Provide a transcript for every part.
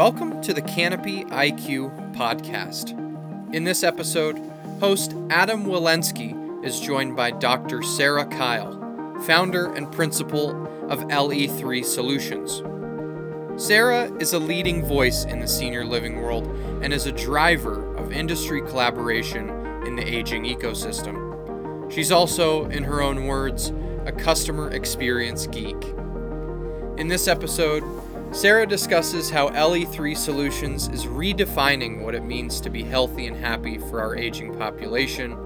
Welcome to the Canopy IQ podcast. In this episode, host Adam Wilensky is joined by Dr. Sara Kyle, founder and principal of LE3 Solutions. Sara is a leading voice in the senior living world and is a driver of industry collaboration in the aging ecosystem. She's also, in her own words, a customer experience geek. In this episode, Sara discusses how LE3 Solutions is redefining what it means to be healthy and happy for our aging population,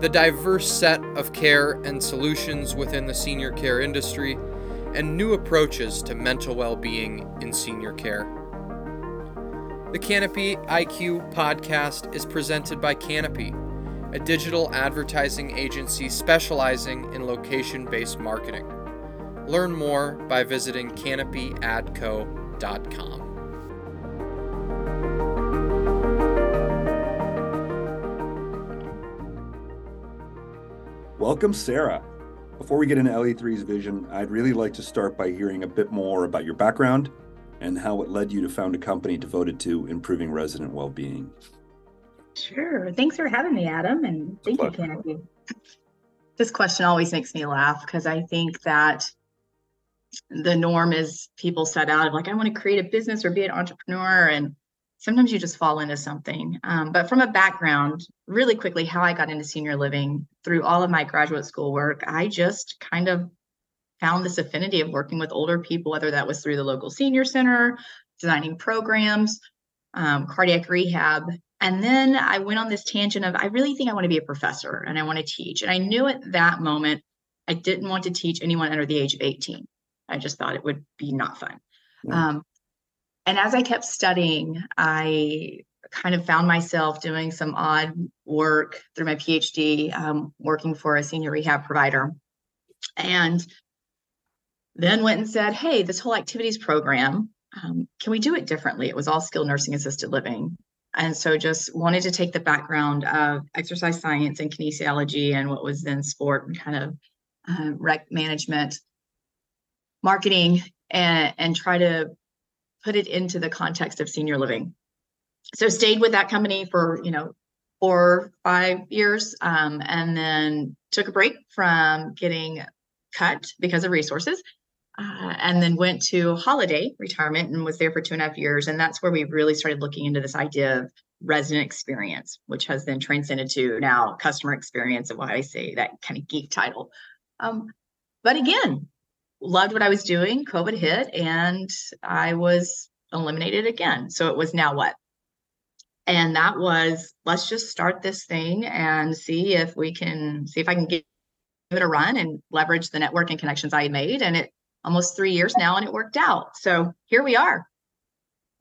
the diverse set of care and solutions within the senior care industry, and new approaches to mental well being in senior care. The Canopy IQ podcast is presented by Canopy, a digital advertising agency specializing in location based marketing. Learn more by visiting canopyadco.com. Welcome, Sara. Before we get into LE3's vision, I'd really like to start by hearing a bit more about your background and how it led you to found a company devoted to improving resident well being. Sure. Thanks for having me, Adam. And thank you, Canopy. This question always makes me laugh because I think that the norm is people set out of like, I want to create a business or be an entrepreneur. And sometimes you just fall into something. Um, but from a background, really quickly, how I got into senior living through all of my graduate school work, I just kind of found this affinity of working with older people, whether that was through the local senior center, designing programs, um, cardiac rehab. And then I went on this tangent of I really think I want to be a professor and I want to teach. And I knew at that moment I didn't want to teach anyone under the age of 18. I just thought it would be not fun. Yeah. Um, and as I kept studying, I kind of found myself doing some odd work through my PhD, um, working for a senior rehab provider. And then went and said, Hey, this whole activities program, um, can we do it differently? It was all skilled nursing assisted living. And so just wanted to take the background of exercise science and kinesiology and what was then sport and kind of uh, rec management marketing and, and try to put it into the context of senior living. So stayed with that company for, you know, four, five years, um, and then took a break from getting cut because of resources. Uh, and then went to holiday retirement and was there for two and a half years. And that's where we really started looking into this idea of resident experience, which has then transcended to now customer experience, and why I say that kind of geek title. Um, but again, loved what I was doing. COVID hit and I was eliminated again. So it was now what? And that was let's just start this thing and see if we can see if I can give it a run and leverage the network and connections I made. And it almost three years now and it worked out. So here we are.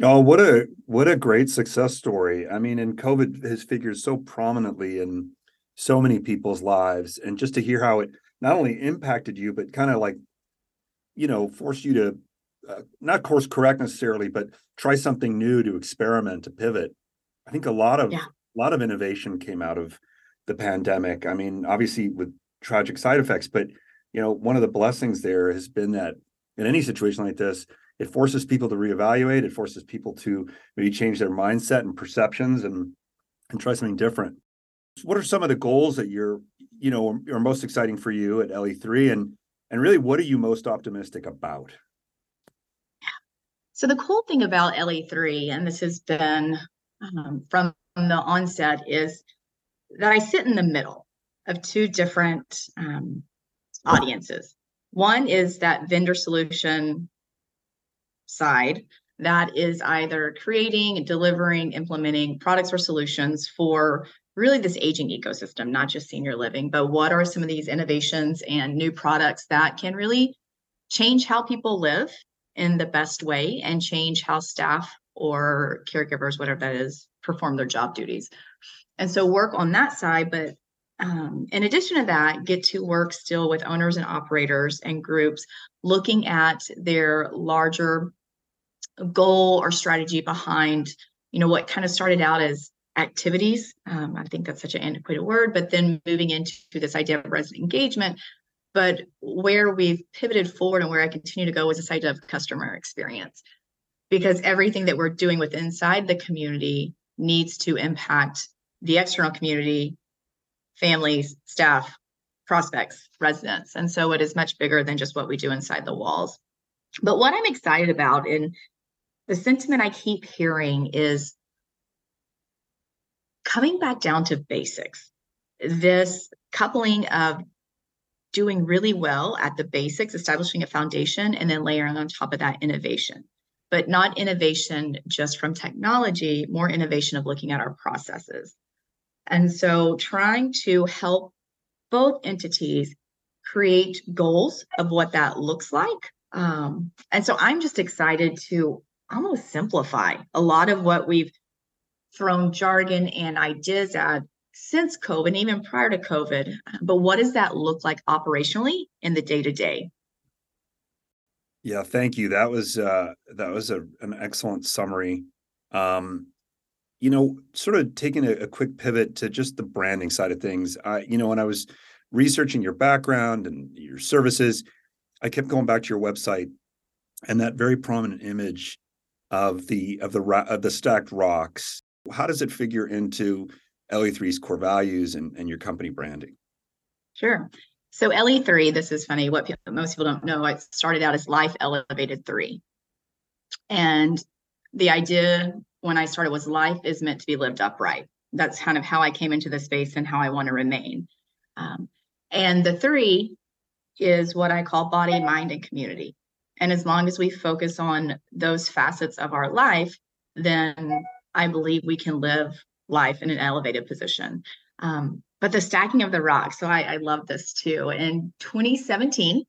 Oh, what a what a great success story. I mean, and COVID has figured so prominently in so many people's lives. And just to hear how it not only impacted you, but kind of like you know force you to uh, not course correct necessarily but try something new to experiment to pivot. I think a lot of yeah. a lot of innovation came out of the pandemic. I mean obviously with tragic side effects but you know one of the blessings there has been that in any situation like this it forces people to reevaluate it forces people to maybe change their mindset and perceptions and and try something different. What are some of the goals that you're you know are most exciting for you at le3 and and really, what are you most optimistic about? So, the cool thing about LE3, and this has been um, from the onset, is that I sit in the middle of two different um, audiences. One is that vendor solution side that is either creating, delivering, implementing products or solutions for really this aging ecosystem, not just senior living, but what are some of these innovations and new products that can really change how people live in the best way and change how staff or caregivers, whatever that is, perform their job duties. And so work on that side, but um, in addition to that, get to work still with owners and operators and groups looking at their larger goal or strategy behind, you know, what kind of started out as activities. Um, I think that's such an antiquated word, but then moving into this idea of resident engagement. But where we've pivoted forward and where I continue to go is this idea of customer experience. because everything that we're doing with inside the community needs to impact the external community, families, staff, prospects, residents. And so it is much bigger than just what we do inside the walls. But what I'm excited about and the sentiment I keep hearing is coming back down to basics. This coupling of doing really well at the basics, establishing a foundation, and then layering on top of that innovation. But not innovation just from technology, more innovation of looking at our processes. And so trying to help both entities create goals of what that looks like. Um, and so I'm just excited to almost simplify a lot of what we've thrown jargon and ideas at since COVID, and even prior to COVID. But what does that look like operationally in the day to day? Yeah, thank you. That was uh, that was a, an excellent summary. Um, you know, sort of taking a, a, quick pivot to just the branding side of things. I, you know, when I was researching your background and your services, I kept going back to your website and that very prominent image of the of the of the stacked rocks. How does it figure into LE3's core values and, and your company branding? Sure. So LE3, this is funny. What people, most people don't know, it started out as Life Elevated 3. And the idea when I started was life is meant to be lived upright. That's kind of how I came into the space and how I want to remain. Um, and the three is what I call body, mind, and community. And as long as we focus on those facets of our life, then I believe we can live life in an elevated position. Um, but the stacking of the rocks, so I, I love this too. In 2017,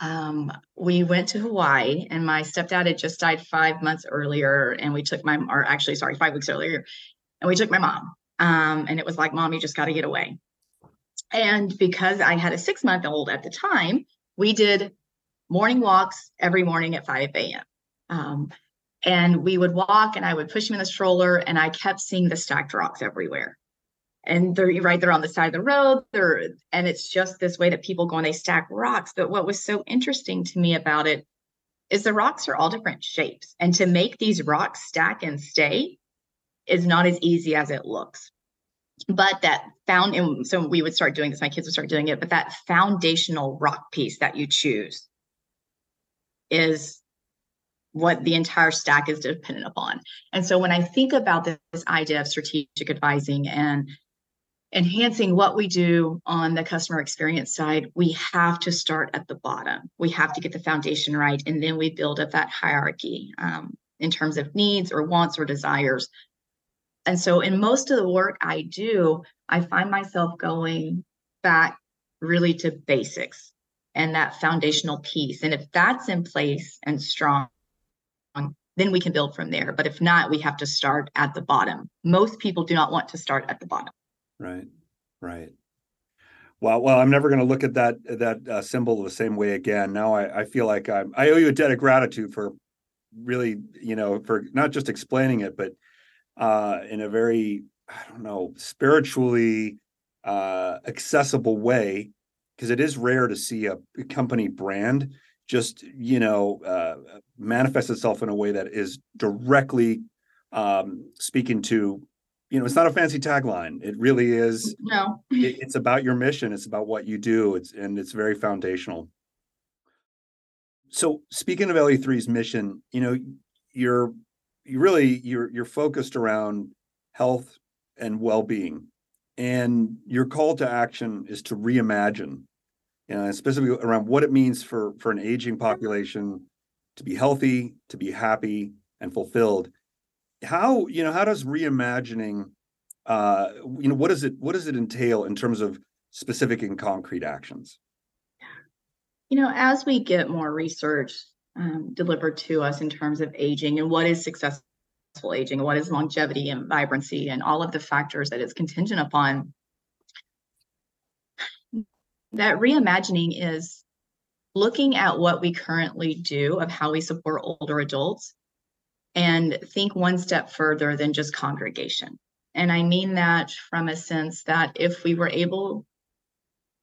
um, we went to Hawaii, and my stepdad had just died five months earlier, and we took my, or actually, sorry, five weeks earlier, and we took my mom. Um, and it was like, Mom, you just got to get away. And because I had a six month old at the time, we did morning walks every morning at 5 a.m. Um, and we would walk and I would push him in the stroller and I kept seeing the stacked rocks everywhere. And they're right there on the side of the road. They're, and it's just this way that people go and they stack rocks. But what was so interesting to me about it is the rocks are all different shapes. And to make these rocks stack and stay is not as easy as it looks. But that found, and so we would start doing this, my kids would start doing it, but that foundational rock piece that you choose is what the entire stack is dependent upon. And so when I think about this, idea of strategic advising and enhancing what we do on the customer experience side, we have to start at the bottom. We have to get the foundation right, and then we build up that hierarchy um, in terms of needs or wants or desires. And so, in most of the work I do, I find myself going back really to basics and that foundational piece. And if that's in place and strong, then we can build from there. But if not, we have to start at the bottom. Most people do not want to start at the bottom. Right, right. Well, well, I'm never going to look at that that uh, symbol the same way again. Now I, I feel like I'm I owe you a debt of gratitude for really, you know, for not just explaining it, but uh, in a very I don't know spiritually uh, accessible way because it is rare to see a company brand just you know uh, manifest itself in a way that is directly um, speaking to you know it's not a fancy tagline. It really is. No. It, it's about your mission. It's about what you do. It's and it's very foundational. So speaking of le3's mission you know you're you really you're you're focused around health and well-being. And your call to action is to reimagine you know, specifically around what it means for for an aging population to be healthy, to be happy and fulfilled. How you know how does reimagining, uh, you know, what does it what does it entail in terms of specific and concrete actions? You know, as we get more research um, delivered to us in terms of aging and what is successful aging, and what is longevity and vibrancy, and all of the factors that it's contingent upon that reimagining is looking at what we currently do of how we support older adults and think one step further than just congregation. And I mean that from a sense that if we were able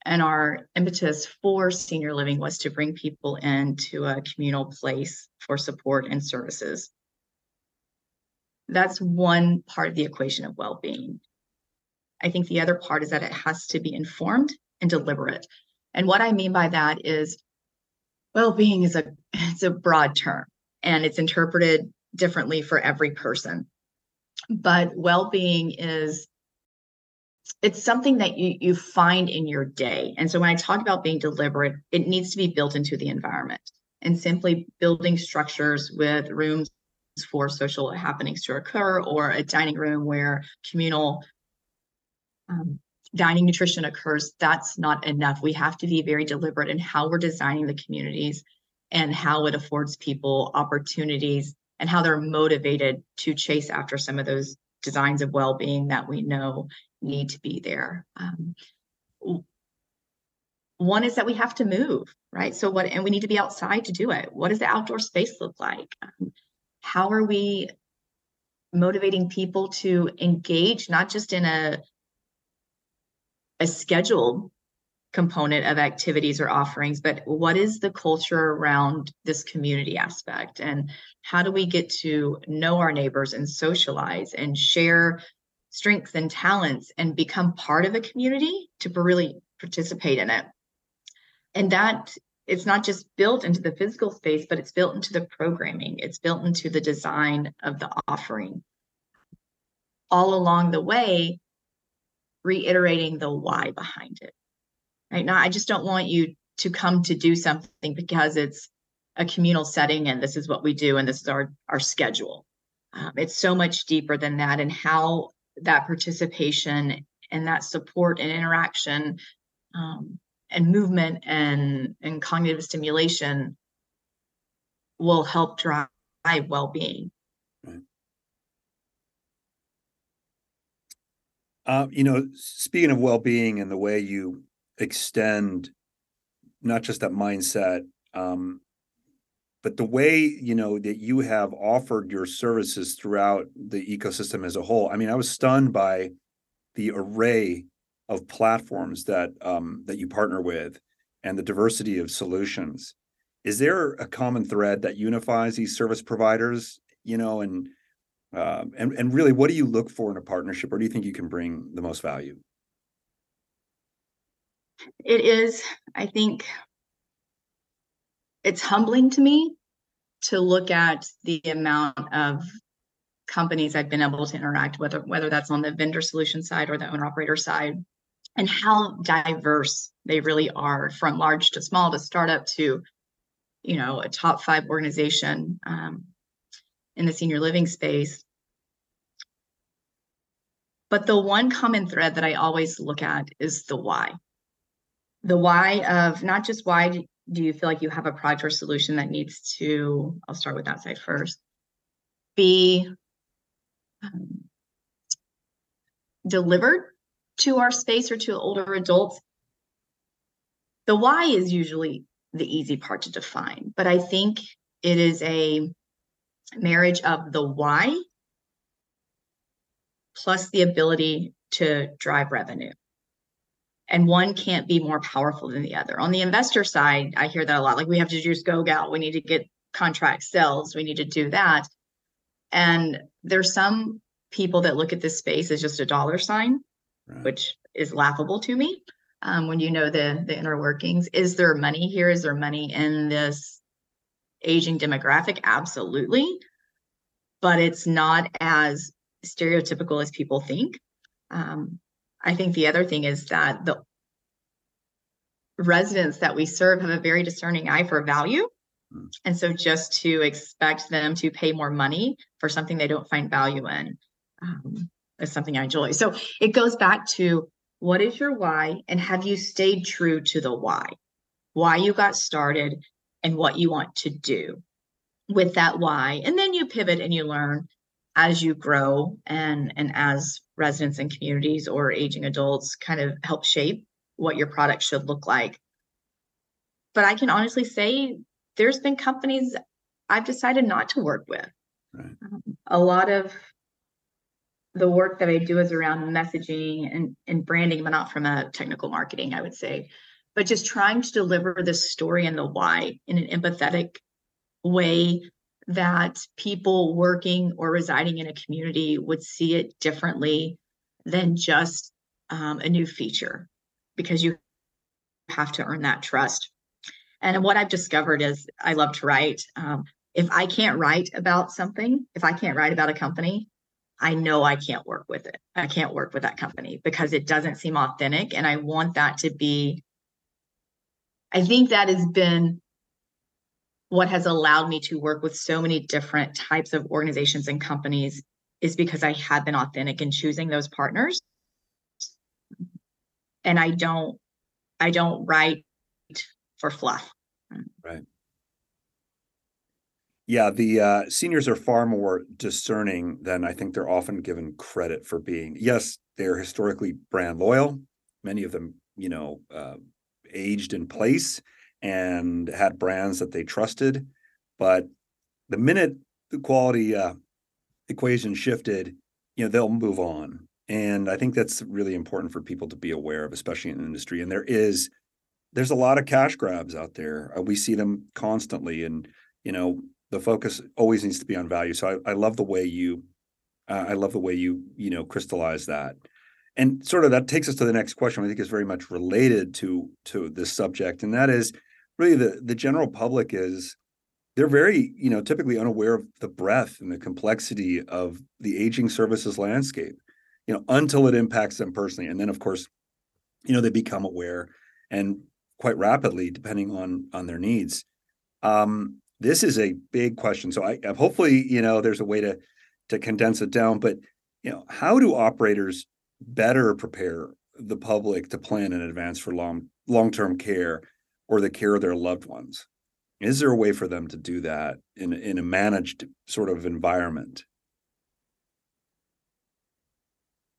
and our impetus for senior living was to bring people into a communal place for support and services. That's one part of the equation of well being. I think the other part is that it has to be informed and deliberate. And what I mean by that is well being is a it's a broad term and it's interpreted differently for every person. But well being is it's something that you you find in your day. And so when I talk about being deliberate, it needs to be built into the environment. And simply building structures with rooms for social happenings to occur or a dining room where communal um, dining nutrition occurs, that's not enough. We have to be very deliberate in how we're designing the communities and how it affords people opportunities and how they're motivated to chase after some of those designs of well-being that we know need to be there. Um, one is that we have to move, right? So what, and we need to be outside to do it. What does the outdoor space look like? Um, how are we motivating people to engage, not just in a a scheduled component of activities or offerings, but what is the culture around this community aspect? And how do we get to know our neighbors and socialize and share strengths and talents and become part of a community to really participate in it? And that it's not just built into the physical space, but it's built into the programming, it's built into the design of the offering. All along the way, reiterating the why behind it. Right now, I just don't want you to come to do something because it's a communal setting and this is what we do and this is our our schedule. Um, it's so much deeper than that, and how that participation and that support and interaction um, and movement and and cognitive stimulation will help drive well-being. Uh, you know, speaking of well-being and the way you extend not just that mindset, um, but the way you know that you have offered your services throughout the ecosystem as a whole. I mean, I was stunned by the array of platforms that um, that you partner with and the diversity of solutions. Is there a common thread that unifies these service providers? You know, and um, and and really, what do you look for in a partnership? Where do you think you can bring the most value? It is, I think, it's humbling to me to look at the amount of companies I've been able to interact with, whether that's on the vendor solution side or the owner operator side, and how diverse they really are, from large to small to startup to, you know, a top five organization. Um, in the senior living space. But the one common thread that I always look at is the why. The why of not just why do you feel like you have a product or solution that needs to, I'll start with that side first, be um, delivered to our space or to older adults. The why is usually the easy part to define, but I think it is a marriage of the why plus the ability to drive revenue. And one can't be more powerful than the other. On the investor side, I hear that a lot. Like we have to just go out, we need to get contract sales, we need to do that. And there's some people that look at this space as just a dollar sign, right. which is laughable to me. Um, when you know the the inner workings, is there money here? Is there money in this aging demographic? Absolutely. But it's not as stereotypical as people think. Um, I think the other thing is that the residents that we serve have a very discerning eye for value. Hmm. And so just to expect them to pay more money for something they don't find value in um, is something I enjoy. So it goes back to what is your why and have you stayed true to the why? Why you got started and what you want to do with that why. And then you pivot and you learn as you grow and and as residents and communities or aging adults kind of help shape what your product should look like. But i can honestly say there's been companies i've decided not to work with. Right. um, a lot of the work that I do is around messaging and, and branding, but not from a technical marketing, I would say, but just trying to deliver the story and the why in an empathetic way that people working or residing in a community would see it differently than just um, a new feature because you have to earn that trust. And what I've discovered is I love to write. Um, if I can't write about something, if I can't write about a company, I know I can't work with it. I can't work with that company because it doesn't seem authentic. And I want that to be, I think that has been what has allowed me to work with so many different types of organizations and companies is because I have been authentic in choosing those partners. And I don't, I don't write for fluff. Right. Yeah, the uh, seniors are far more discerning than I think they're often given credit for being. Yes, they're historically brand loyal. Many of them, you know, uh, aged in place and had brands that they trusted. But the minute the quality uh, equation shifted, you know, they'll move on. And I think that's really important for people to be aware of, especially in the industry. And there is, there's a lot of cash grabs out there. Uh, we see them constantly, and you know, the focus always needs to be on value. So I, I love the way you, uh, I love the way you, you know, crystallize that. And sort of that takes us to the next question. I think is very much related to to this subject, and that is really the the general public is they're very you know typically unaware of the breadth and the complexity of the aging services landscape you know until it impacts them personally and then of course you know they become aware and quite rapidly depending on on their needs um this is a big question so i hopefully you know there's a way to to condense it down but you know how do operators better prepare the public to plan in advance for long long-term care or the care of their loved ones. Is there a way for them to do that in, in a managed sort of environment?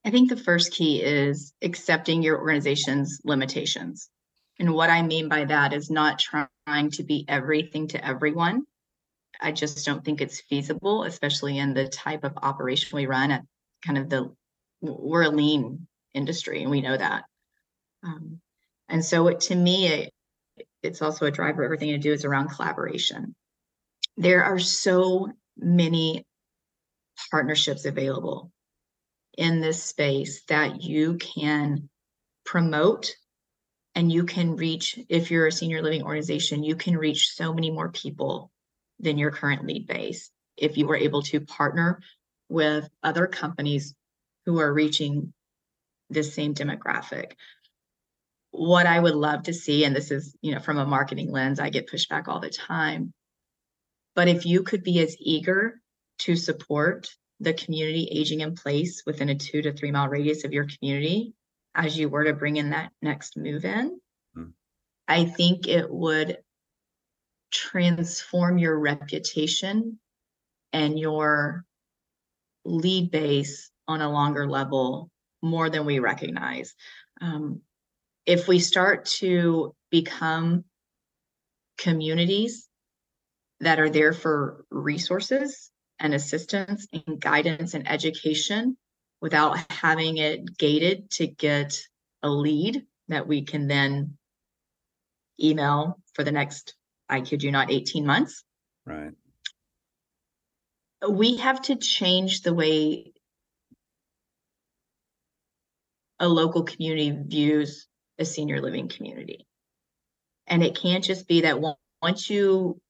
I think the first key is accepting your organization's limitations. And what I mean by that is not trying to be everything to everyone. I just don't think it's feasible, especially in the type of operation we run at kind of the, we're a lean industry and we know that. Um, and so it, to me, it, it's also a driver. Everything to do is around collaboration. There are so many partnerships available in this space that you can promote and you can reach if you're a senior living organization you can reach so many more people than your current lead base if you were able to partner with other companies who are reaching this same demographic what I would love to see, and this is, you know, from a marketing lens, I get pushback all the time. But if you could be as eager to support the community aging in place within a two to three mile radius of your community as you were to bring in that next move in, hmm. I think it would transform your reputation and your lead base on a longer level more than we recognize. Um, if we start to become communities that are there for resources and assistance and guidance and education without having it gated to get a lead that we can then email for the next, I kid you not, 18 months. Right. We have to change the way a local community views a senior living community. And it can't just be that once you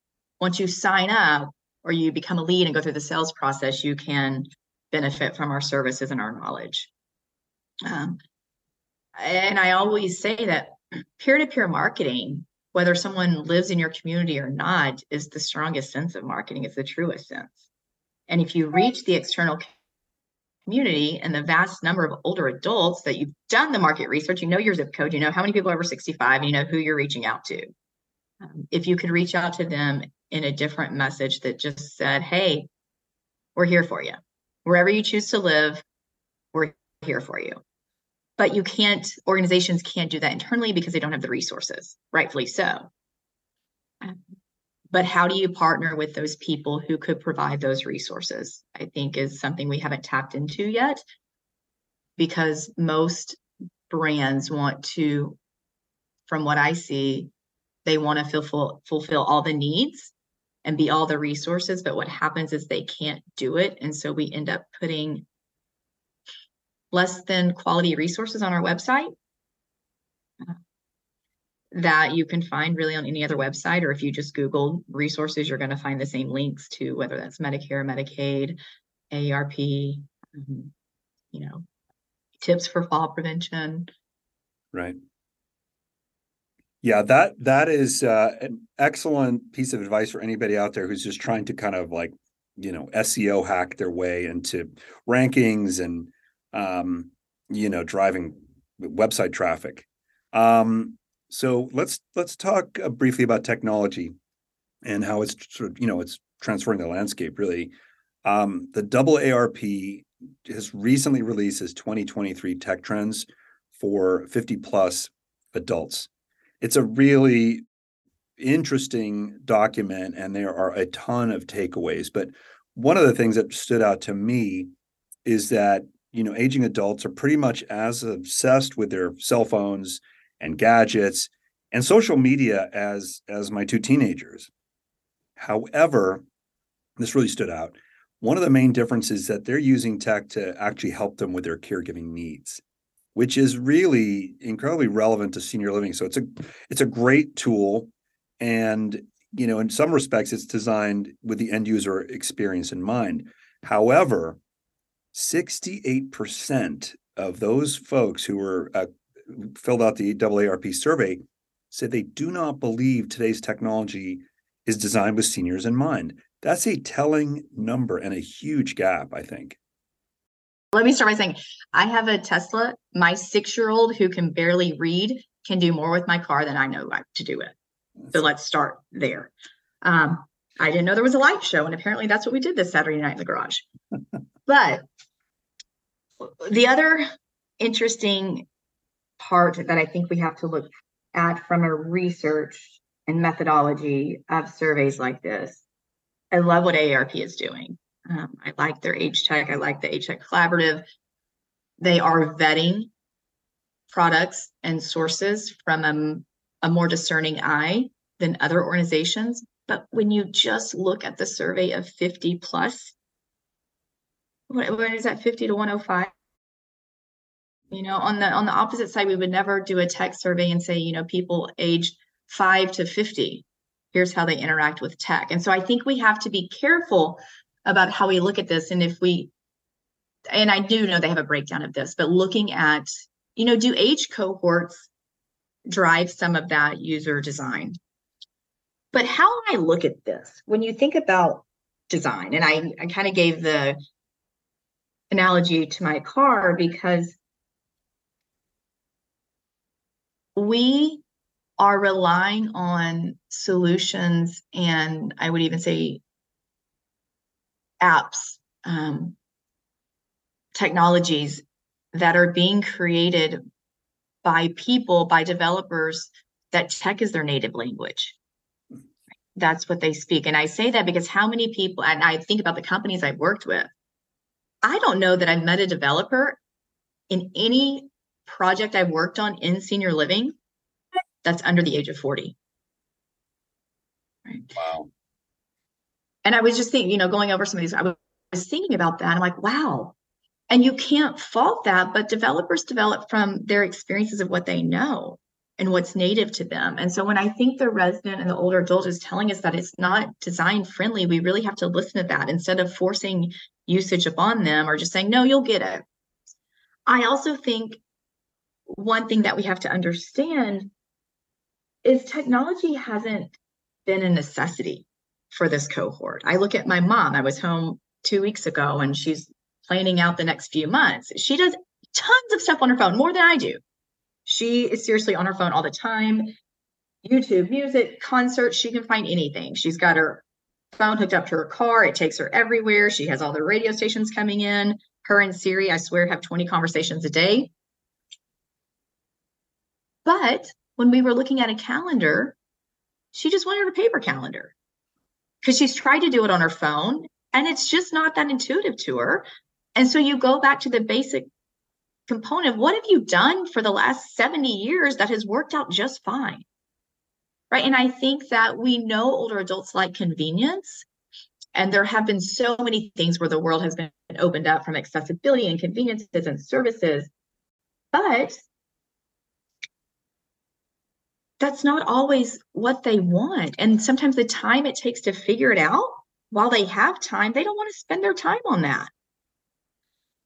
once you sign up or you become a lead and go through the sales process, you can benefit from our services and our knowledge. Um, and I always say that peer-to-peer marketing, whether someone lives in your community or not, is the strongest sense of marketing. It's the truest sense. And if you reach the external community and the vast number of older adults that you've done the market research, you know your zip code, you know how many people are over 65, and you know who you're reaching out to. Um, if you could reach out to them in a different message that just said, hey, we're here for you. Wherever you choose to live, we're here for you. But you can't, organizations can't do that internally because they don't have the resources, rightfully so. Um, but how do you partner with those people who could provide those resources? I think is something we haven't tapped into yet because most brands want to, from what I see, they want to fulfill fulfill all the needs and be all the resources. But what happens is they can't do it. And so we end up putting less than quality resources on our website that you can find really on any other website, or if you just Google resources, you're going to find the same links to whether that's Medicare, Medicaid, AARP, um, you know, tips for fall prevention. Right. Yeah, that that is uh, an excellent piece of advice for anybody out there who's just trying to kind of like, you know, SEO hack their way into rankings and um, you know, driving website traffic. Um, so let's let's talk uh, briefly about technology and how it's sort of you know it's transforming the landscape really. Um, the AARP has recently released its 2023 tech trends for 50 plus adults. It's a really interesting document, and there are a ton of takeaways. But one of the things that stood out to me is that you know aging adults are pretty much as obsessed with their cell phones and gadgets and social media as as my two teenagers. However, this really stood out. One of the main differences is that they're using tech to actually help them with their caregiving needs, which is really incredibly relevant to senior living. So it's a it's a great tool and you know in some respects it's designed with the end user experience in mind. However, 68% of those folks who were uh, filled out the AARP survey said they do not believe today's technology is designed with seniors in mind. That's a telling number and a huge gap, I think. Let me start by saying I have a Tesla. My six year old who can barely read can do more with my car than I know to do it. So let's start there. Um, I didn't know there was a light show, and apparently that's what we did this Saturday night in the garage. but the other interesting part that I think we have to look at from a research and methodology of surveys like this. I love what AARP is doing. Um, I like their Age. I like the Age Collaborative. They are vetting products and sources from a, a more discerning eye than other organizations. But when you just look at the survey of 50 plus, what, what is that 50 to 105? You know on the on the opposite side we would never do a tech survey and say you know people age 5 to 50 here's how they interact with tech. And so i think we have to be careful about how we look at this. And if we and i do know they have a breakdown of this but looking at you know do age cohorts drive some of that user design? But how i look at this when you think about design and i, I kind of gave the analogy to my car because we are relying on solutions and I would even say apps, um, technologies that are being created by people, by developers that tech is their native language. That's what they speak. And I say that because how many people, and I think about the companies I've worked with, I don't know that I've met a developer in any project I've worked on in senior living that's under the age of 40. Right. Wow. And I was just thinking, you know, going over some of these, I was thinking about that. I'm like, wow. And you can't fault that, but developers develop from their experiences of what they know and what's native to them. And so when I think the resident and the older adult is telling us that it's not design friendly, we really have to listen to that instead of forcing usage upon them or just saying, no, you'll get it. I also think one thing that we have to understand is technology hasn't been a necessity for this cohort. I look at my mom. I was home two weeks ago and she's planning out the next few months. She does tons of stuff on her phone, more than I do. She is seriously on her phone all the time. YouTube, music, concerts, she can find anything. She's got her phone hooked up to her car. It takes her everywhere. She has all the radio stations coming in. Her and Siri, I swear, have 20 conversations a day. But when we were looking at a calendar, she just wanted a paper calendar. because she's tried to do it on her phone and it's just not that intuitive to her. And so you go back to the basic component what have you done for the last 70 years that has worked out just fine? Right. And I think that we know older adults like convenience. And there have been so many things where the world has been opened up from accessibility and conveniences and services. But that's not always what they want. And sometimes the time it takes to figure it out while they have time, they don't want to spend their time on that.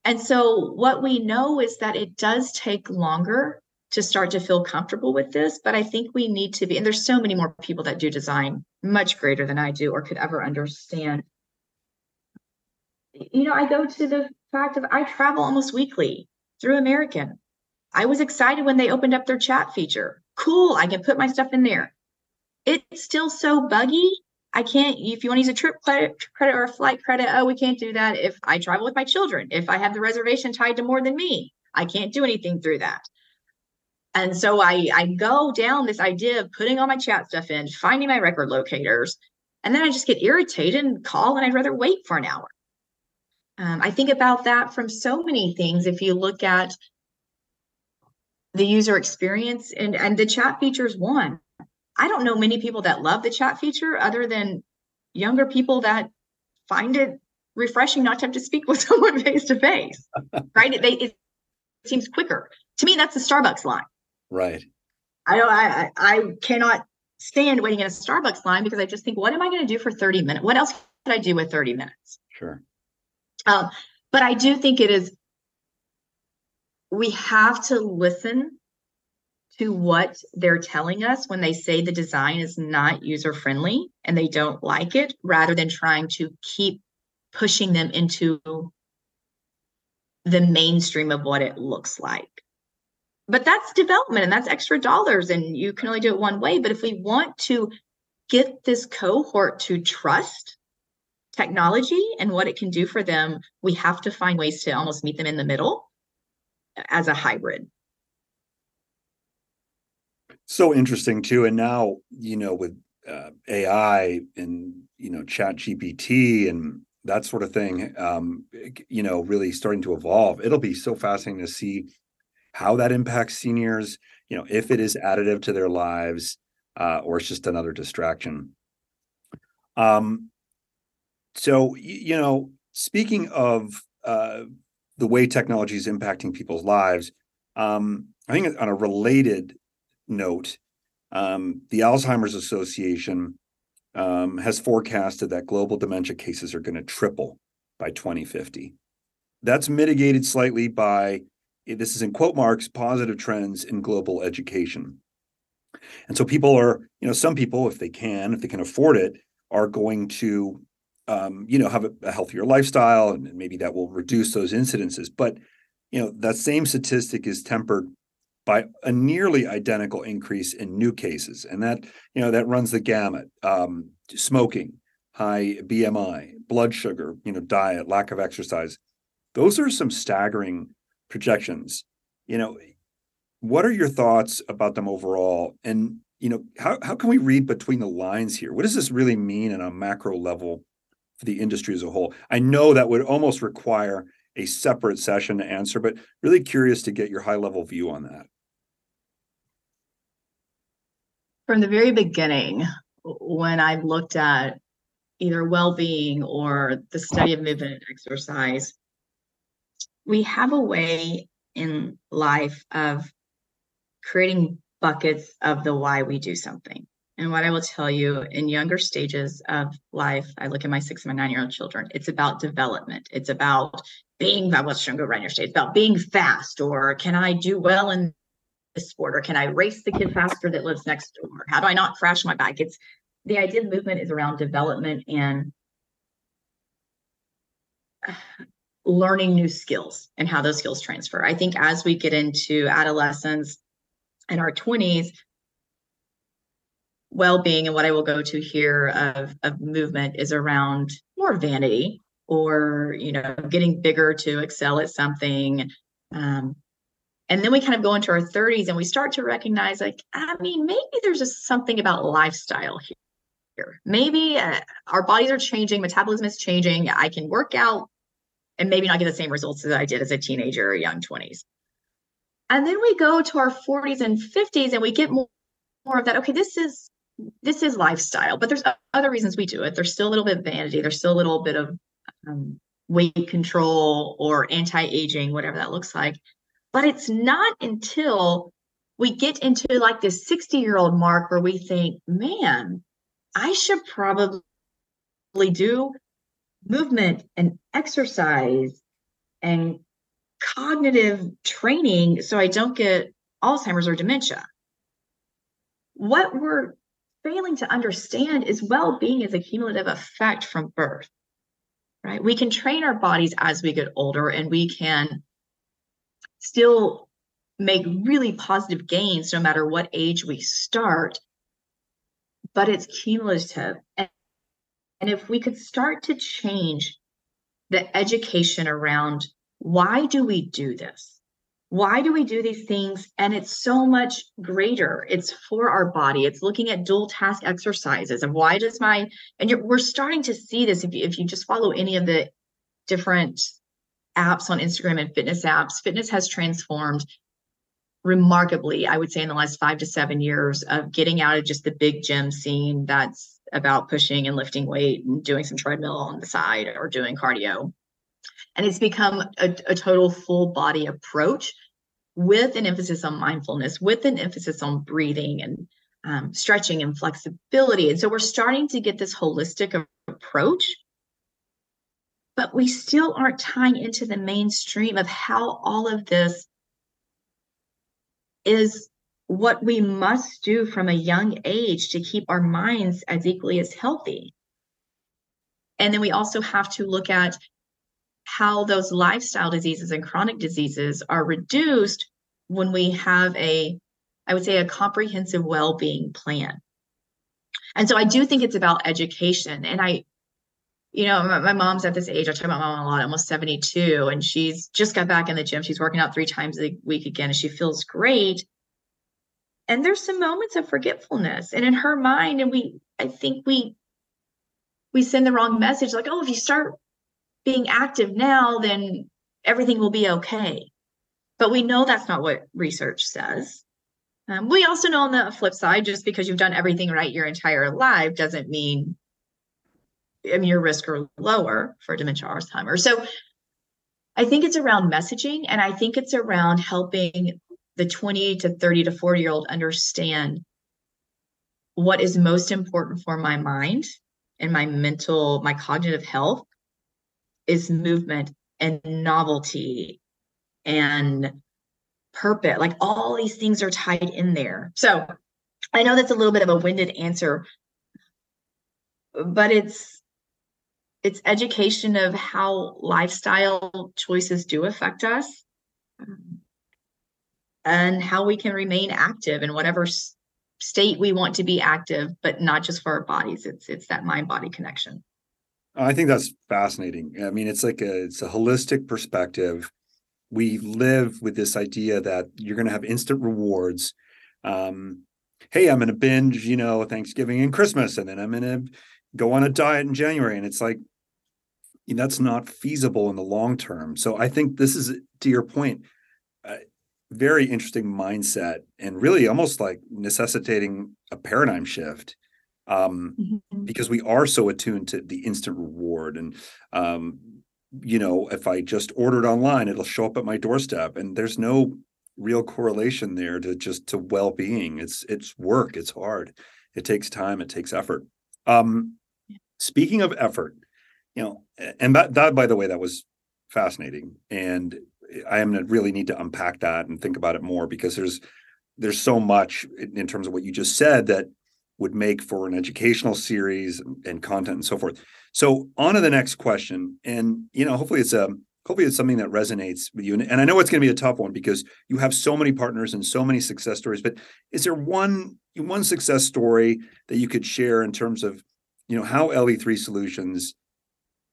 And so, what we know is that it does take longer to start to feel comfortable with this, but I think we need to be, and there's so many more people that do design much greater than I do or could ever understand. You know, I go to the fact of I travel almost weekly through American. I was excited when they opened up their chat feature cool, I can put my stuff in there. It's still so buggy. I can't, if you want to use a trip credit, or a flight credit, oh, we can't do that if I travel with my children. If I have the reservation tied to more than me, I can't do anything through that. And so I, I go down this idea of putting all my chat stuff in, finding my record locators, and then I just get irritated and call, and I'd rather wait for an hour. Um, I think about that from so many things. If you look at the user experience and and the chat features one. I don't know many people that love the chat feature other than younger people that find it refreshing not to have to speak with someone face to face right? It, they, it seems quicker. To me that's the starbucks line. Right. I don't i i cannot stand waiting in a starbucks line because i just think what am i going to do for 30 minutes? What else could i do with 30 minutes? Sure. Um, but i do think it is we have to listen to what they're telling us when they say the design is not user friendly and they don't like it rather than trying to keep pushing them into the mainstream of what it looks like. But that's development and that's extra dollars and you can only do it one way. But if we want to get this cohort to trust technology and what it can do for them we have to find ways to almost meet them in the middle as a hybrid. So interesting too. And now, you know, with uh, AI and, you know, ChatGPT and that sort of thing, um, you know, really starting to evolve, it'll be so fascinating to see how that impacts seniors, you know, if it is additive to their lives uh, or it's just another distraction. Um, so, you know, speaking of uh, the way technology is impacting people's lives. Um, I think on a related note, um, the Alzheimer's Association um, has forecasted that global dementia cases are going to triple by 2050. That's mitigated slightly by this is in quote marks positive trends in global education. And so people are, you know, some people, if they can, if they can afford it, are going to um, you know, have a, a, healthier lifestyle, and maybe that will reduce those incidences. But you know, that same statistic is tempered by a nearly identical increase in new cases, and that you know that runs the gamut: um, smoking, high BMI, blood sugar, you know, diet, lack of exercise. Those are some staggering projections. You know, what are your thoughts about them overall? And you know, how how can we read between the lines here? What does this really mean on a macro level for the industry as a whole? I know that would almost require a separate session to answer, but really curious to get your high level view on that. From the very beginning, when I've looked at either well being or the study of movement and exercise, we have a way in life of creating buckets of the why we do something. And what I will tell you in younger stages of life, I look at my six and my nine year old children, it's about development. It's about being, I was go right in your state, it's about being fast, or can I do well in this sport, or can I race the kid faster that lives next door? How do I not crash my bike? It's the idea of movement is around development and learning new skills and how those skills transfer. I think as we get into adolescence and our 20s, well-being and what I will go to here of, of movement is around more vanity or you know getting bigger to excel at something um, and then we kind of go into our 30s and we start to recognize like i mean maybe there's just something about lifestyle here Maybe uh, our bodies are changing, metabolism is changing. I can work out and maybe not get the same results as I did as a teenager or young 20s. And then we go to our 40s and 50s and we get more, more of that. Okay, this is this is lifestyle, but there's other reasons we do it. There's still a little bit of vanity. There's still a little bit of um, weight control or anti-aging, whatever that looks like. But it's not until we get into like this 60 year old mark where we think, man, I should probably do movement and exercise and cognitive training so I don't get Alzheimer's or dementia. What we're failing to understand is well being is a cumulative effect from birth, right? We can train our bodies as we get older and we can still make really positive gains no matter what age we start, but it's cumulative. And, and if we could start to change the education around why do we do this? Why do we do these things? And it's so much greater. It's for our body. It's looking at dual task exercises. And why does my, and we're starting to see this if you, if you just follow any of the different apps on Instagram and fitness apps, fitness has transformed remarkably, I would say, in the last five to seven years of getting out of just the big gym scene that's about pushing and lifting weight and doing some treadmill on the side or doing cardio. And it's become a, a total full body approach with an emphasis on mindfulness, with an emphasis on breathing and um, stretching and flexibility. And so we're starting to get this holistic approach, but we still aren't tying into the mainstream of how all of this is what we must do from a young age to keep our minds as equally as healthy. And then we also have to look at how those lifestyle diseases and chronic diseases are reduced when we have a, I would say, a comprehensive well being plan. And so I do think it's about education. And I, you know, my, my, mom's at this age. I talk about my mom a lot, almost 72, and she's just got back in the gym. She's working out three times a week again, and she feels great. And there's some moments of forgetfulness. And in her mind, and we, I think we, we send the wrong message like, oh, if you start being active now, then everything will be okay. But we know that's not what research says. Um, we also know on the flip side, just because you've done everything right your entire life doesn't mean I mean, your risk are lower for dementia Alzheimer's. So I think it's around messaging and I think it's around helping the 20 to 30 to 40 year old understand what is most important for my mind and my mental, my cognitive health is movement and novelty and purpose. Like all these things are tied in there. So I know that's a little bit of a winded answer, but it's it's education of how lifestyle choices do affect us um, and how we can remain active in whatever state we want to be active but not just for our bodies it's it's that mind body connection i think that's fascinating. I mean it's like a it's a holistic perspective. We live with this idea that you're going to have instant rewards. Um hey i'm going to binge you know thanksgiving and christmas and then i'm going to go on a diet in january and it's like that's not feasible in the long term. So I think this is, to your point, a very interesting mindset and really almost like necessitating a paradigm shift um, mm-hmm. because we are so attuned to the instant reward. And, um, you know, if I just ordered online, it'll show up at my doorstep and there's no real correlation there to just to well-being. It's, it's work. It's hard. It takes time. It takes effort. Um, speaking of effort, you know, and that that by the way, that was fascinating, and I am gonna really need to unpack that and think about it more because there's there's so much in terms of what you just said that would make for an educational series and content and so forth. So on to the next question, and you know, hopefully it's a hopefully it's something that resonates with you. And, and I know it's going to be a tough one because you have so many partners and so many success stories. But is there one one success story that you could share in terms of you know how LE3 Solutions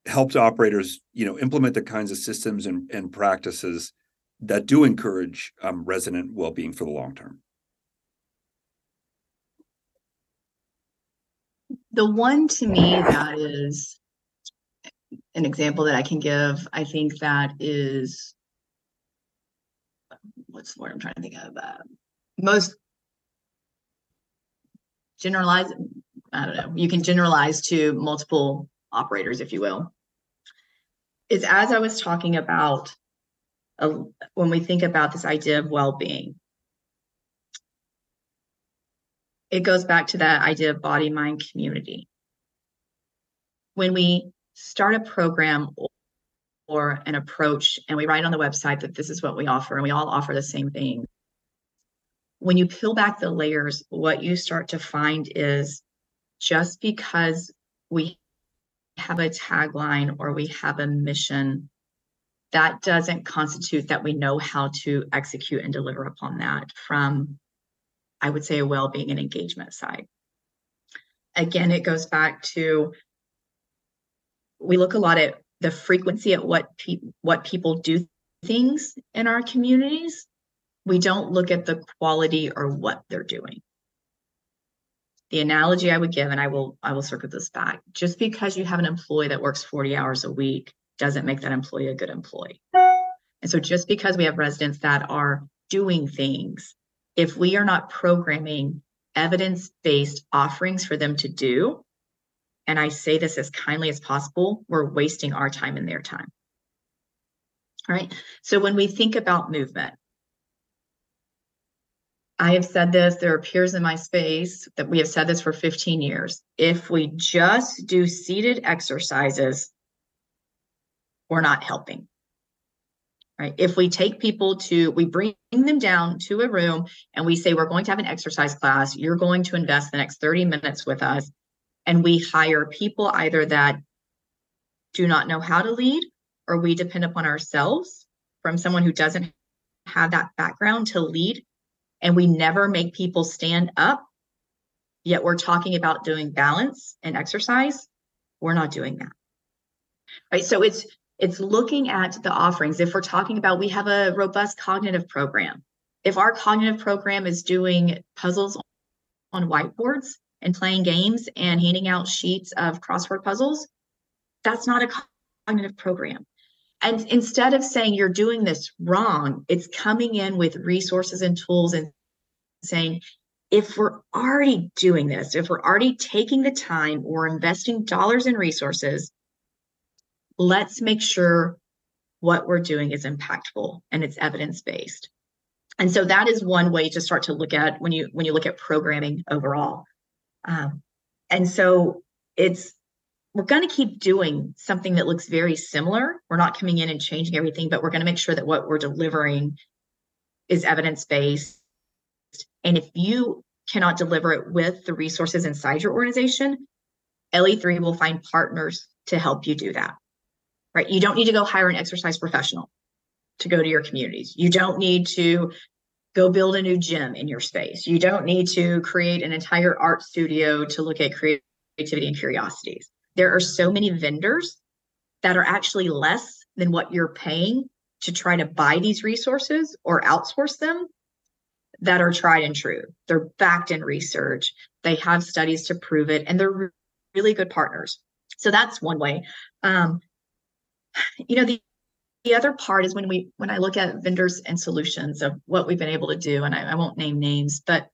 helped operators, you know, implement the kinds of systems and, and practices that do encourage um, resident well-being for the long term. The one to me that is an example that I can give, I think that is what's the word I'm trying to think of? Uh, most generalized, I don't know, you can generalize to multiple operators, if you will. Is as I was talking about uh, when we think about this idea of well being, it goes back to that idea of body mind community. When we start a program or an approach and we write on the website that this is what we offer and we all offer the same thing when you peel back the layers what you start to find is just because we have a tagline or we have a mission that doesn't constitute that we know how to execute and deliver upon that from i would say a well-being and engagement side. Again it goes back to we look a lot at the frequency at what pe- what people do things in our communities. We don't look at the quality or what they're doing. The analogy i would give and i will i will circle this back just because you have an employee that works 40 hours a week doesn't make that employee a good employee. And so just because we have residents that are doing things if we are not programming evidence-based offerings for them to do and I say this as kindly as possible, we're wasting our time and their time. All right. So when we think about movement, I have said this, there are peers in my space that we have said this for 15 years. If we just do seated exercises, we're not helping. Right. If we take people to, we bring them down to a room and we say, we're going to have an exercise class, you're going to invest the next 30 minutes with us. And we hire people either that do not know how to lead or we depend upon ourselves from someone who doesn't have that background to lead. And we never make people stand up yet we're talking about doing balance and exercise. We're not doing that. Right? So it's it's looking at the offerings if we're talking about we have a robust cognitive program if our cognitive program is doing puzzles on whiteboards and playing games and handing out sheets of crossword puzzles, that's not a cognitive program. And instead of saying you're doing this wrong, it's coming in with resources and tools and saying, if we're already doing this, if we're already taking the time or investing dollars and resources, let's make sure what we're doing is impactful and it's evidence based. And so that is one way to start to look at when you when you look at programming overall. Um, and so it's we're going to keep doing something that looks very similar. We're not coming in and changing everything, but we're going to make sure that what we're delivering is evidence based. And if you cannot deliver it with the resources inside your organization, LE3 will find partners to help you do that. Right? You don't need to go hire an exercise professional to go to your communities. You don't need to go build a new gym in your space. You don't need to create an entire art studio to look at creativity and curiosities. There are so many vendors that are actually less than what you're paying to try to buy these resources or outsource them that are tried and true. They're backed in research, they have studies to prove it, and they're really good partners. So that's one way. Um, you know, the the other part is when we when i look at vendors and solutions of what we've been able to do and I, I, won't name names but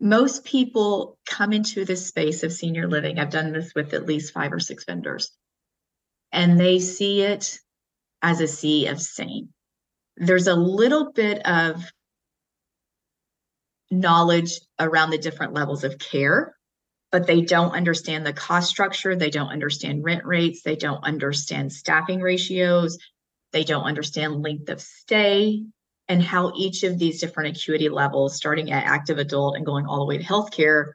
most people come into this space of senior living. I've done this with at least five or six vendors. And they see it as a sea of same. There's a little bit of knowledge around the different levels of care but they don't understand the cost structure. They don't understand rent rates. They don't understand staffing ratios. They don't understand length of stay and how each of these different acuity levels, starting at active adult and going all the way to healthcare,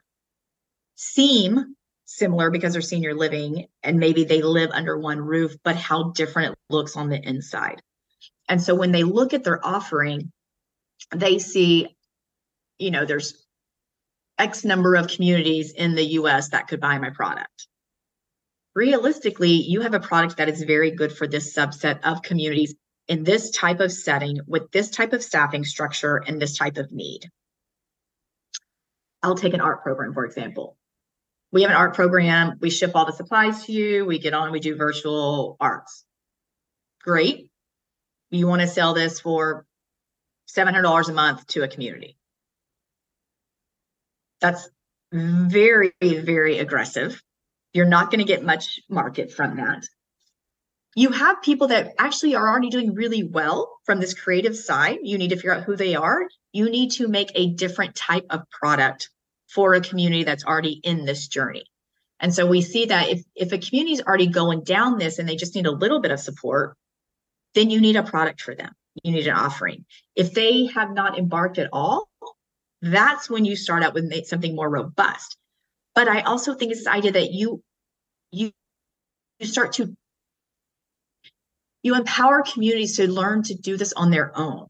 seem similar because they're senior living and maybe they live under one roof, but how different it looks on the inside. And so when they look at their offering, they see, you know, there's X number of communities in the US that could buy my product. Realistically, you have a product that is very good for this subset of communities in this type of setting with this type of staffing structure and this type of need. I'll take an art program, for example. We have an art program, we ship all the supplies to you, we get on, we do virtual arts. Great. You want to sell this for $700 a month to a community. That's very, very aggressive. You're not going to get much market from that. You have people that actually are already doing really well from this creative side. You need to figure out who they are. You need to make a different type of product for a community that's already in this journey. And so we see that if, if a community is already going down this and they just need a little bit of support, then you need a product for them. You need an offering. If they have not embarked at all, that's when you start out with something more robust. But I also think it's this idea that you you you start to you empower communities to learn to do this on their own.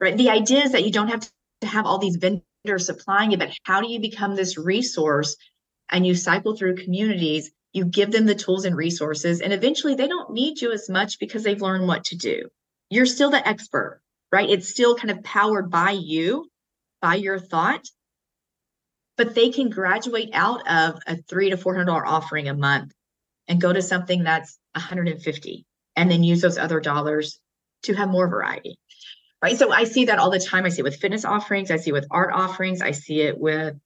Right? The idea is that you don't have to have all these vendors supplying it, but how do you become this resource and you cycle through communities, you give them the tools and resources, and eventually they don't need you as much because they've learned what to do. You're still the expert, right? It's still kind of powered by you, by your thought, but they can graduate out of a three to four hundred dollar offering a month and go to something that's 150 and then use those other dollars to have more variety right? So i see that all the time. I see it with fitness offerings. I see it with art offerings. I see it with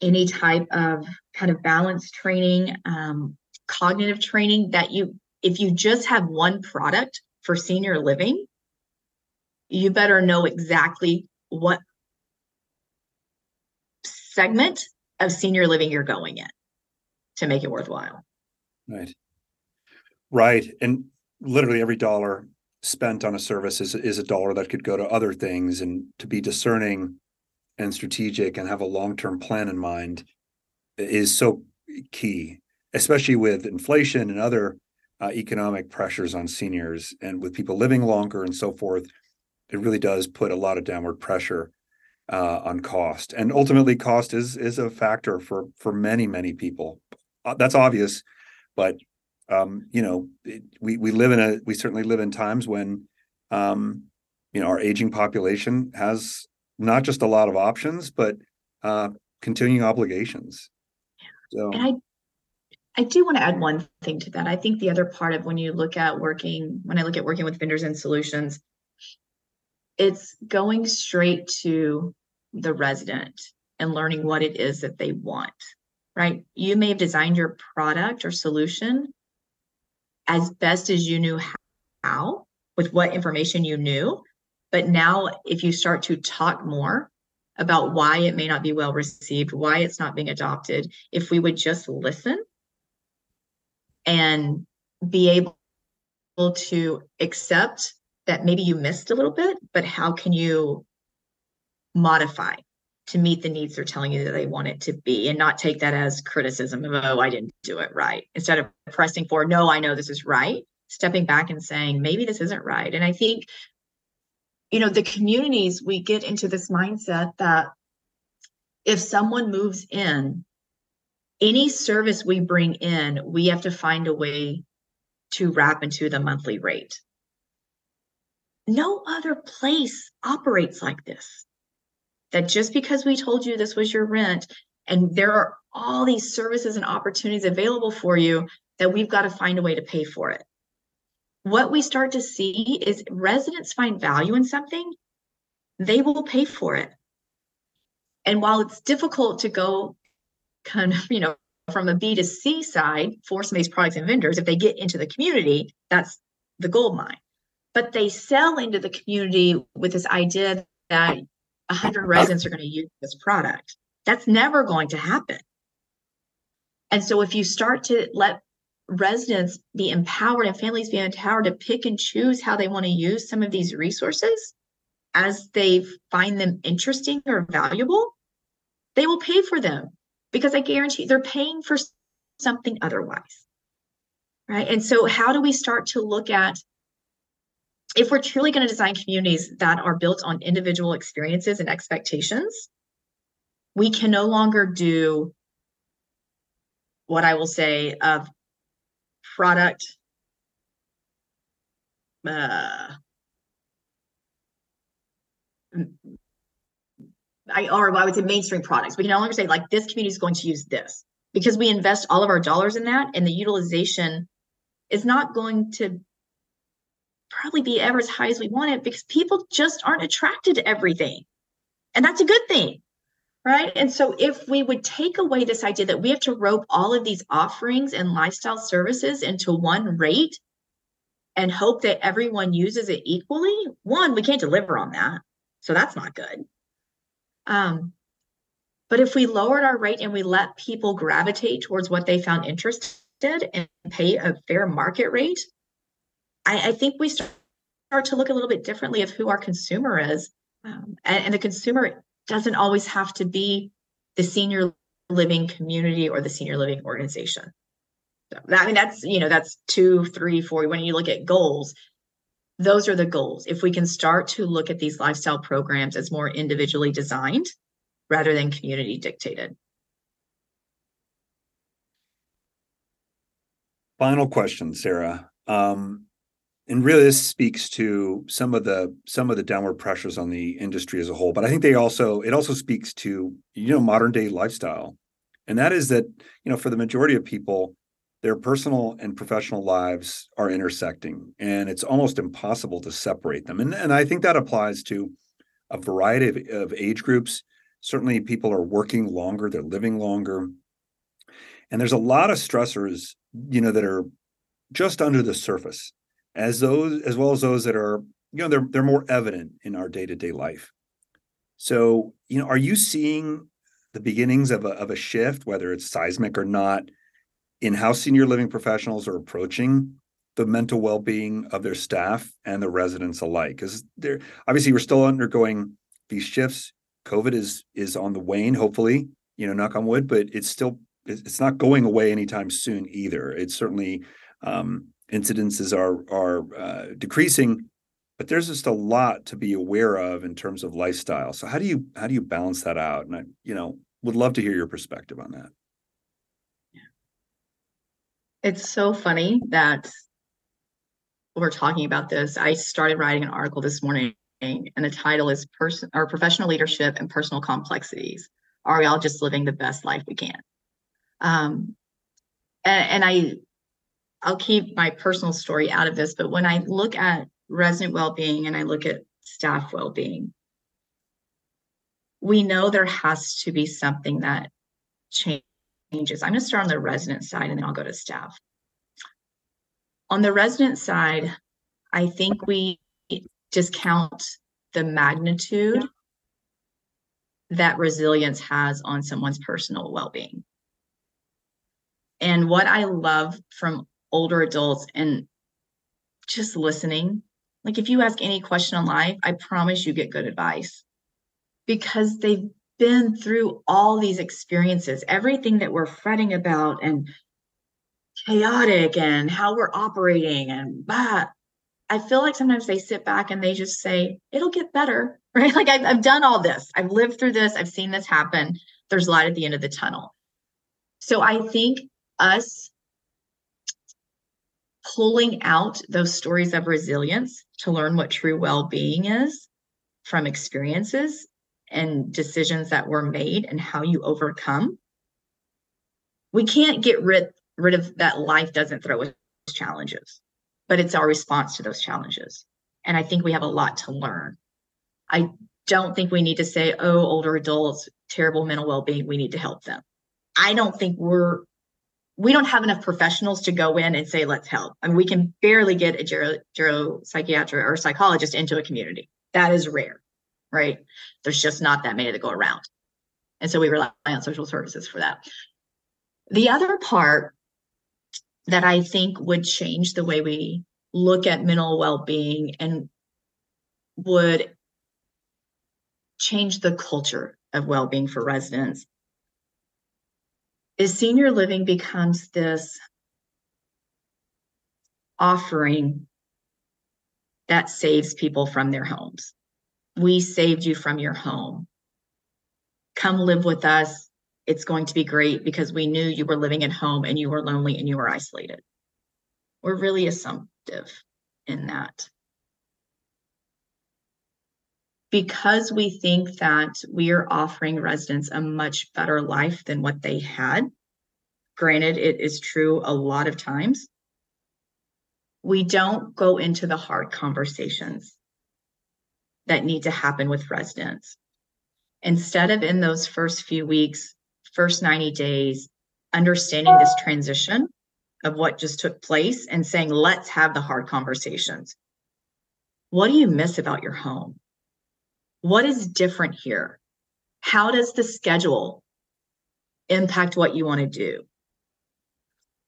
any type of kind of balance training um, cognitive training that you if you just have one product for senior living you better know exactly what segment of senior living you're going in to make it worthwhile. Right. Right. And literally every dollar spent on a service is, is a dollar that could go to other things and to be discerning and strategic and have a long-term plan in mind is so key especially with inflation and other uh, economic pressures on seniors and with people living longer and so forth it really does put a lot of downward pressure uh, on cost, and ultimately, cost is is a factor for for many many people. Uh, that's obvious, but um, you know, it, we we live in a we certainly live in times when um, you know our aging population has not just a lot of options, but uh, continuing obligations. So. And I I do want to add one thing to that. I think the other part of when you look at working, when I look at working with vendors and solutions, it's going straight to the resident and learning what it is that they want, right? You may have designed your product or solution as best as you knew how, with what information you knew. But now, if you start to talk more about why it may not be well received, why it's not being adopted, if we would just listen and be able to accept that maybe you missed a little bit, but how can you modify to meet the needs they're telling you that they want it to be and not take that as criticism of oh i didn't do it right. Instead of pressing for no i know this is right stepping back and saying maybe this isn't right. And i think you know the communities we get into this mindset that if someone moves in any service we bring in we have to find a way to wrap into the monthly rate no other place operates like this that just because we told you this was your rent and there are all these services and opportunities available for you that we've got to find a way to pay for it. What we start to see is residents find value in something, they will pay for it. And while it's difficult to go kind of, you know, from a B to C side for some of these products and vendors, if they get into the community, that's the gold mine. But they sell into the community with this idea that 100 residents are going to use this product. That's never going to happen. And so if you start to let residents be empowered and families be empowered to pick and choose how they want to use some of these resources as they find them interesting or valuable, they will pay for them because I guarantee they're paying for something otherwise. Right. And so, how do we start to look at if we're truly going to design communities that are built on individual experiences and expectations, we can no longer do what I will say of product uh, I or I would say mainstream products. We can no longer say like this community is going to use this because we invest all of our dollars in that, and the utilization is not going to probably be ever as high as we want it because people just aren't attracted to everything, and that's a good thing, right? And so if we would take away this idea that we have to rope all of these offerings and lifestyle services into one rate and hope that everyone uses it equally, one, we can't deliver on that. So that's not good. Um, but if we lowered our rate and we let people gravitate towards what they found interested and pay a fair market rate, I, I think we start to look a little bit differently of who our consumer is. Um, and, and the consumer doesn't always have to be the senior living community or the senior living organization. So, I mean, that's, you know, that's two, three, four. When you look at goals, those are the goals. If we can start to look at these lifestyle programs as more individually designed rather than community dictated. Final question, Sara. Um, and really this speaks to some of the some of the downward pressures on the industry as a whole but i think they also it also speaks to you know modern day lifestyle. And that is that you know for the majority of people their personal and professional lives are intersecting and it's almost impossible to separate them. And, and i think that applies to a variety of, of age groups. Certainly people are working longer they're living longer. And there's a lot of stressors you know that are just under the surface as those as well as those that are you know they're they're more evident in our day-to-day life. So you know are you seeing the beginnings of a, of a shift whether it's seismic or not in how senior living professionals are approaching the mental well-being of their staff and the residents alike? Because they're obviously we're still undergoing these shifts. Covid is is on the wane hopefully you know knock on wood but it's still it's not going away anytime soon either. It's certainly um, incidences are are uh, decreasing but there's just a lot to be aware of in terms of lifestyle so how do you how do you balance that out and i you know would love to hear your perspective on that it's so funny that we're talking about this. I started writing an article this morning, and the title is "Person or Professional Leadership and Personal Complexities." Are we all just living the best life we can? Um, and, and I, I'll keep my personal story out of this, but when I look at resident well-being and I look at staff well-being, we know there has to be something that changes. I'm going to start on the resident side and then I'll go to staff. On the resident side, I think we discount the magnitude that resilience has on someone's personal well being. And what I love from older adults and just listening, like if you ask any question in life, I promise you get good advice because they've been through all these experiences, everything that we're fretting about and chaotic and how we're operating and but I feel like sometimes they sit back and they just say, it'll get better, right? Like I've, I've done all this. I've lived through this. I've seen this happen. There's light at the end of the tunnel. So I think us pulling out those stories of resilience to learn what true well being is from experiences and decisions that were made and how you overcome. We can't get rid, rid of that life doesn't throw us challenges, but it's our response to those challenges. And I think we have a lot to learn. I don't think we need to say, oh, older adults, terrible mental well being, we need to help them. I don't think we're, we don't have enough professionals to go in and say, let's help. I mean, we can barely get a gero, gero psychiatrist or psychologist into a community. That is rare right? There's just not that many that go around. And so we rely on social services for that. The other part that I think would change the way we look at mental well being and would change the culture of well being for residents is senior living becomes this offering that saves people from their homes we saved you from your home. Come live with us. It's going to be great because we knew you were living at home and you were lonely and you were isolated. We're really assumptive in that. Because we think that we are offering residents a much better life than what they had. Granted, it is true a lot of times. We don't go into the hard conversations that need to happen with residents. Instead of in those first few weeks, first 90 days, understanding this transition of what just took place and saying, let's have the hard conversations. What do you miss about your home? What is different here? How does the schedule impact what you want to do?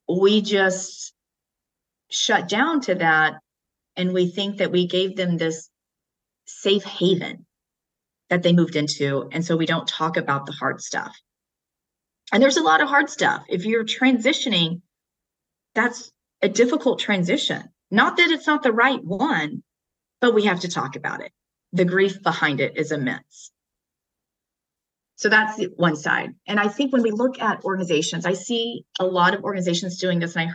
We just shut down to that and we think that we gave them this safe haven that they moved into. And so we don't talk about the hard stuff. And there's a lot of hard stuff. If you're transitioning, that's a difficult transition. Not that it's not the right one, but we have to talk about it. The grief behind it is immense. So that's the one side. And I think when we look at organizations, I see a lot of organizations doing this, and I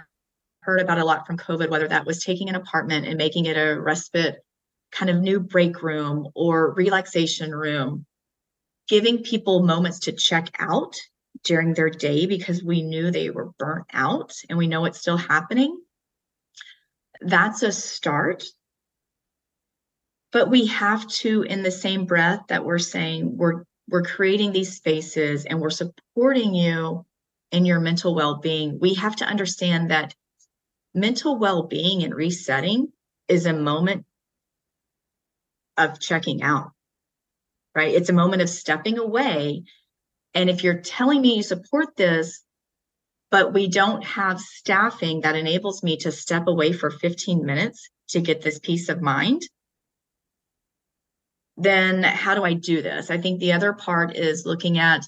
heard about a lot from COVID, whether that was taking an apartment and making it a respite kind of new break room or relaxation room, giving people moments to check out during their day because we knew they were burnt out and we know it's still happening. That's a start. But we have to, in the same breath that we're saying we're we're creating these spaces and we're supporting you in your mental well-being, we have to understand that mental well-being and resetting is a moment of checking out, right? It's a moment of stepping away. And if you're telling me you support this, but we don't have staffing that enables me to step away for 15 minutes to get this peace of mind, then how do I do this? I think the other part is looking at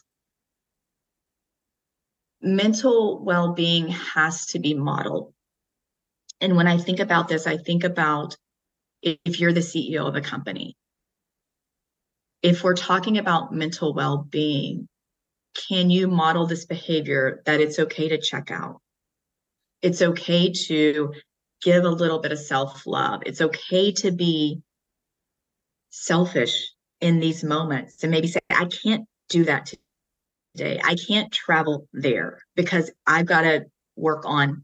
mental well being has to be modeled. And when I think about this, I think about if you're the CEO of a company. If we're talking about mental well being, can you model this behavior that it's okay to check out? It's okay to give a little bit of self love. It's okay to be selfish in these moments and maybe say, I can't do that today. I can't travel there because I've got to work on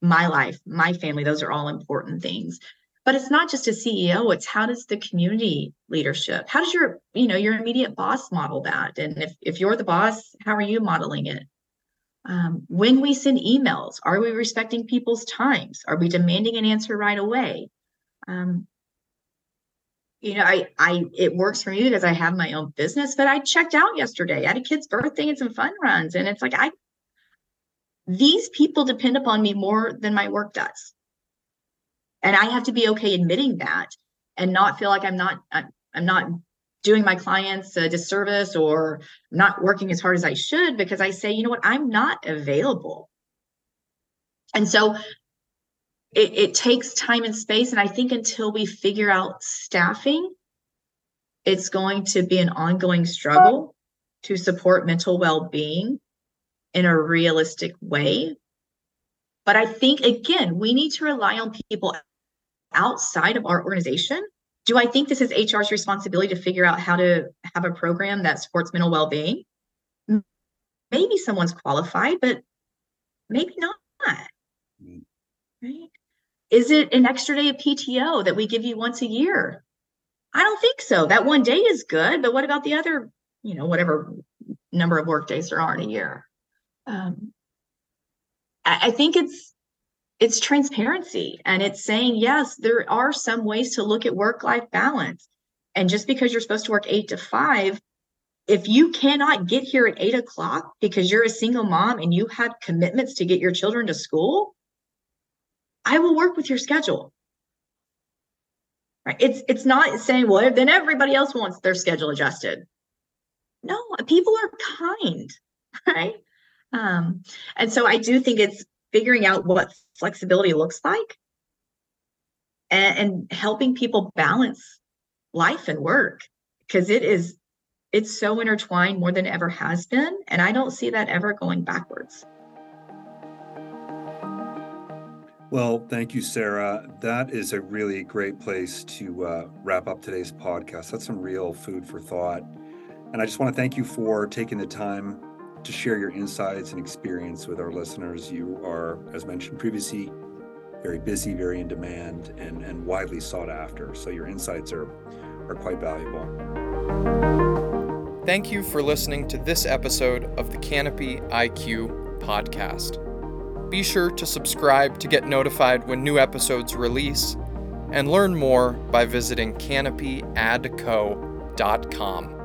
my life, my family. Those are all important things. But it's not just a ceo it's how does the community leadership how does your you know your immediate boss model that? And if, if you're the boss how are you modeling it? Um, when we send emails are we respecting people's times? Are we demanding an answer right away? Um, you know i i it works for me because i have my own business but i checked out yesterday. Had a kid's birthday and some fun runs and it's like i these people depend upon me more than my work does. And i have to be okay admitting that and not feel like i'm not i'm, I'm not doing my clients a disservice or not working as hard as i should because i say you know what? I'm not available. And so it, it takes time and space and i think until we figure out staffing it's going to be an ongoing struggle to support mental well-being in a realistic way but I think, again, we need to rely on people outside of our organization. Do I think this is HR's responsibility to figure out how to have a program that supports mental well being? Maybe someone's qualified, but maybe not. Mm. Right? Is it an extra day of PTO that we give you once a year? I don't think so. That one day is good, but what about the other, you know, whatever number of work days there are in a year? Um, I, I think it's it's transparency and it's saying yes there are some ways to look at work life balance and just because you're supposed to work eight to five if you cannot get here at eight o'clock because you're a single mom and you have commitments to get your children to school i will work with your schedule. Right it's it's not saying well then everybody else wants their schedule adjusted. No people are kind right? Um and so i do think it's figuring out what flexibility looks like and, and helping people balance life and work because it is it's so intertwined more than ever has been and i don't see that ever going backwards Well, thank you, Sara. That is a really great place to uh, wrap up today's podcast. That's some real food for thought. And I just want to thank you for taking the time to share your insights and experience with our listeners. You are, as mentioned previously, very busy, very in demand, and, and widely sought after. So your insights are, are quite valuable. Thank you for listening to this episode of the Canopy IQ podcast. Be sure to subscribe to get notified when new episodes release and learn more by visiting canopyadco.com.